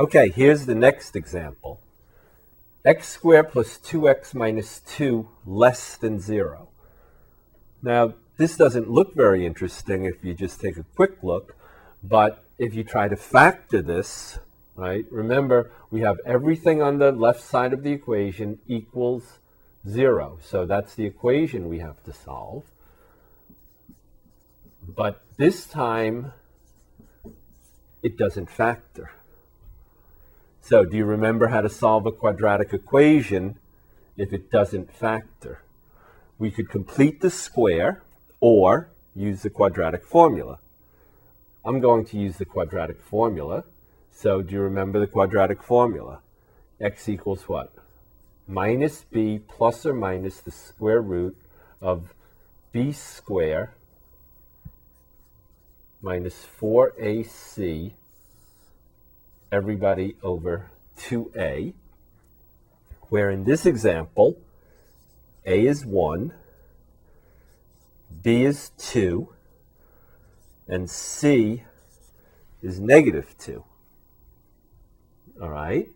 Okay, here's the next example. x squared plus 2x minus 2 less than 0. Now, this doesn't look very interesting if you just take a quick look, but if you try to factor this, right, remember we have everything on the left side of the equation equals 0. So that's the equation we have to solve. But this time, it doesn't factor. So do you remember how to solve a quadratic equation if it doesn't factor? We could complete the square or use the quadratic formula. I'm going to use the quadratic formula. So do you remember the quadratic formula? x equals what? Minus b plus or minus the square root of b squared minus 4ac everybody over 2a, where in this example, a is 1, b is 2, and c is negative 2. All right?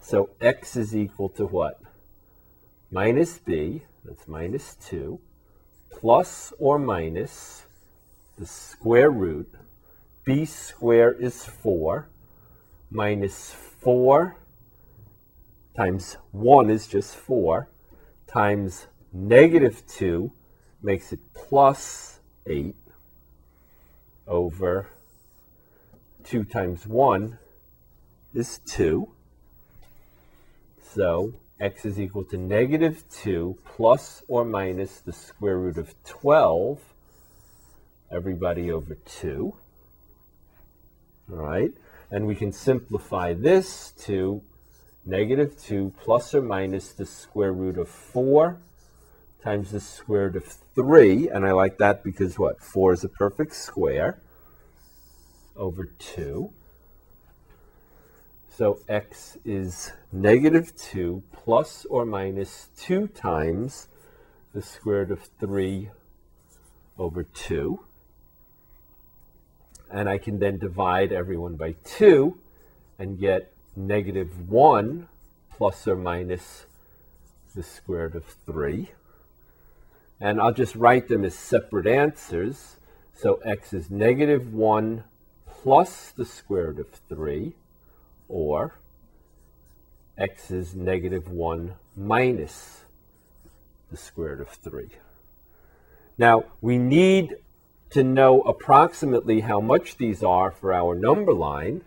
So x is equal to what? Minus b, that's minus 2, plus or minus the square root. b squared is 4, minus 4 times 1 is just 4, times negative 2 makes it plus 8 over 2 times 1 is 2. So x is equal to negative 2 plus or minus the square root of 12, everybody over 2. All right. And we can simplify this to negative 2 plus or minus the square root of 4 times the square root of 3. And I like that because what? 4 is a perfect square over 2. So x is negative 2 plus or minus 2 times the square root of 3 over 2 and I can then divide everyone by 2 and get negative 1 plus or minus the square root of 3. And I'll just write them as separate answers. So x is negative 1 plus the square root of 3, or x is negative 1 minus the square root of 3. Now, we need to know approximately how much these are for our number line.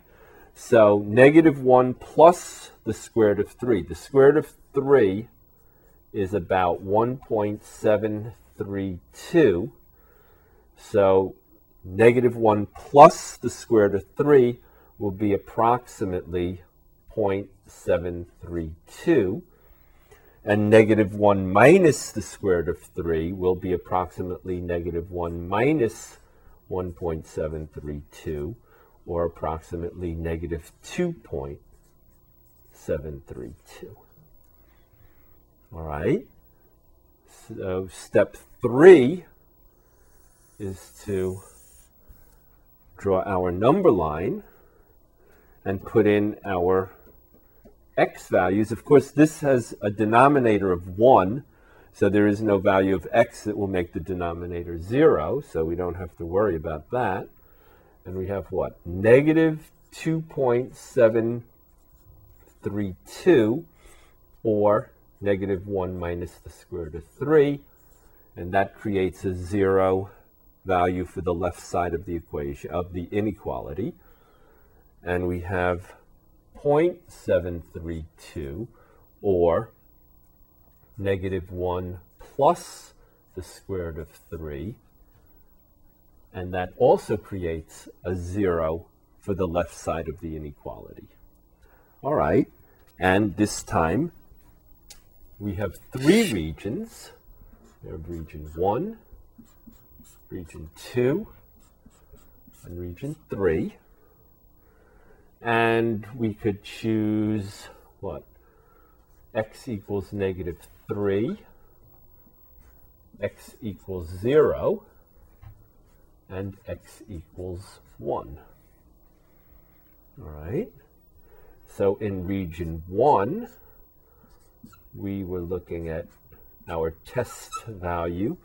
So negative 1 plus the square root of 3. The square root of 3 is about 1.732. So negative 1 plus the square root of 3 will be approximately 0.732 and negative 1 minus the square root of 3 will be approximately negative 1 minus 1.732, or approximately negative 2.732. All right? So step 3 is to draw our number line and put in our x values. Of course, this has a denominator of 1, so there is no value of x that will make the denominator 0, so we don't have to worry about that. And we have what? Negative 2.732, or negative 1 minus the square root of 3, and that creates a 0 value for the left side of the equation, of the inequality. And we have 0.732 or negative 1 plus the square root of 3. And that also creates a 0 for the left side of the inequality. All right, and this time we have three regions. We have region 1, region 2, and region 3 and we could choose what? x equals negative 3, x equals 0, and x equals 1. All right. So in region 1, we were looking at our test value.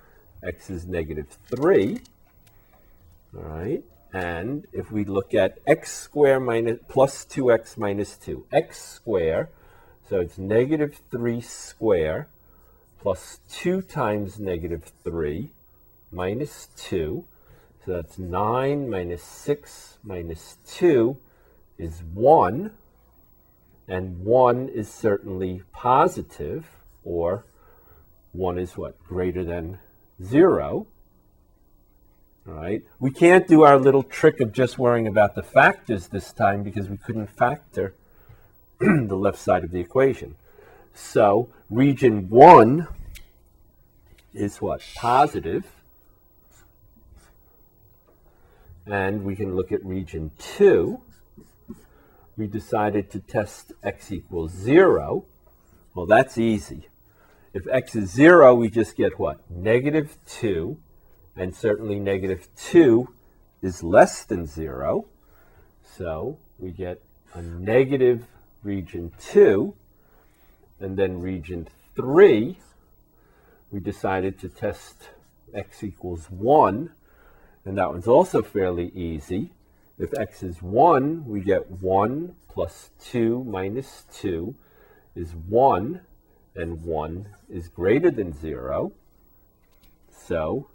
x is negative 3. All right. And if we look at x squared minus plus 2x minus 2, x squared, so it's negative 3 squared plus 2 times negative 3 minus 2. So that's 9 minus 6 minus 2 is 1. And 1 is certainly positive, or 1 is what? Greater than 0. Right. We can't do our little trick of just worrying about the factors this time because we couldn't factor the left side of the equation. So region 1 is what? Positive. And we can look at region 2. We decided to test x equals 0. Well, that's easy. If x is 0, we just get what? Negative 2. And certainly negative 2 is less than 0. So we get a negative region 2. And then region 3, we decided to test x equals 1 and that one's also fairly easy. If x is 1, we get 1 plus 2 minus 2 is 1, and 1 is greater than 0. So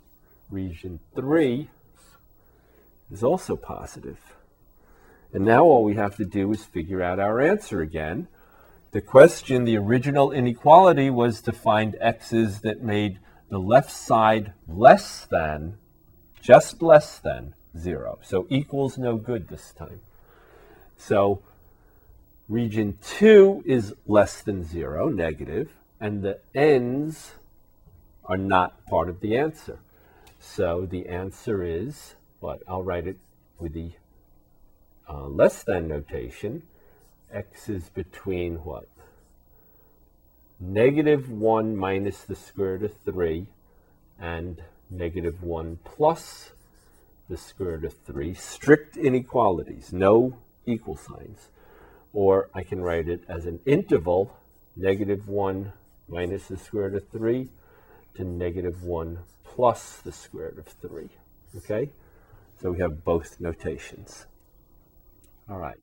region 3 is also positive. And now all we have to do is figure out our answer again. The question, the original inequality, was to find x's that made the left side less than just less than 0. So equals no good this time. So region 2 is less than 0, negative, and the ends are not part of the answer. So the answer is what? I'll write it with the uh, less than notation. x is between what? Negative 1 minus the square root of 3 and negative 1 plus the square root of 3. Strict inequalities, no equal signs. Or I can write it as an interval, negative 1 minus the square root of 3 to negative 1 plus the square root of 3. Okay? So we have both notations. All right.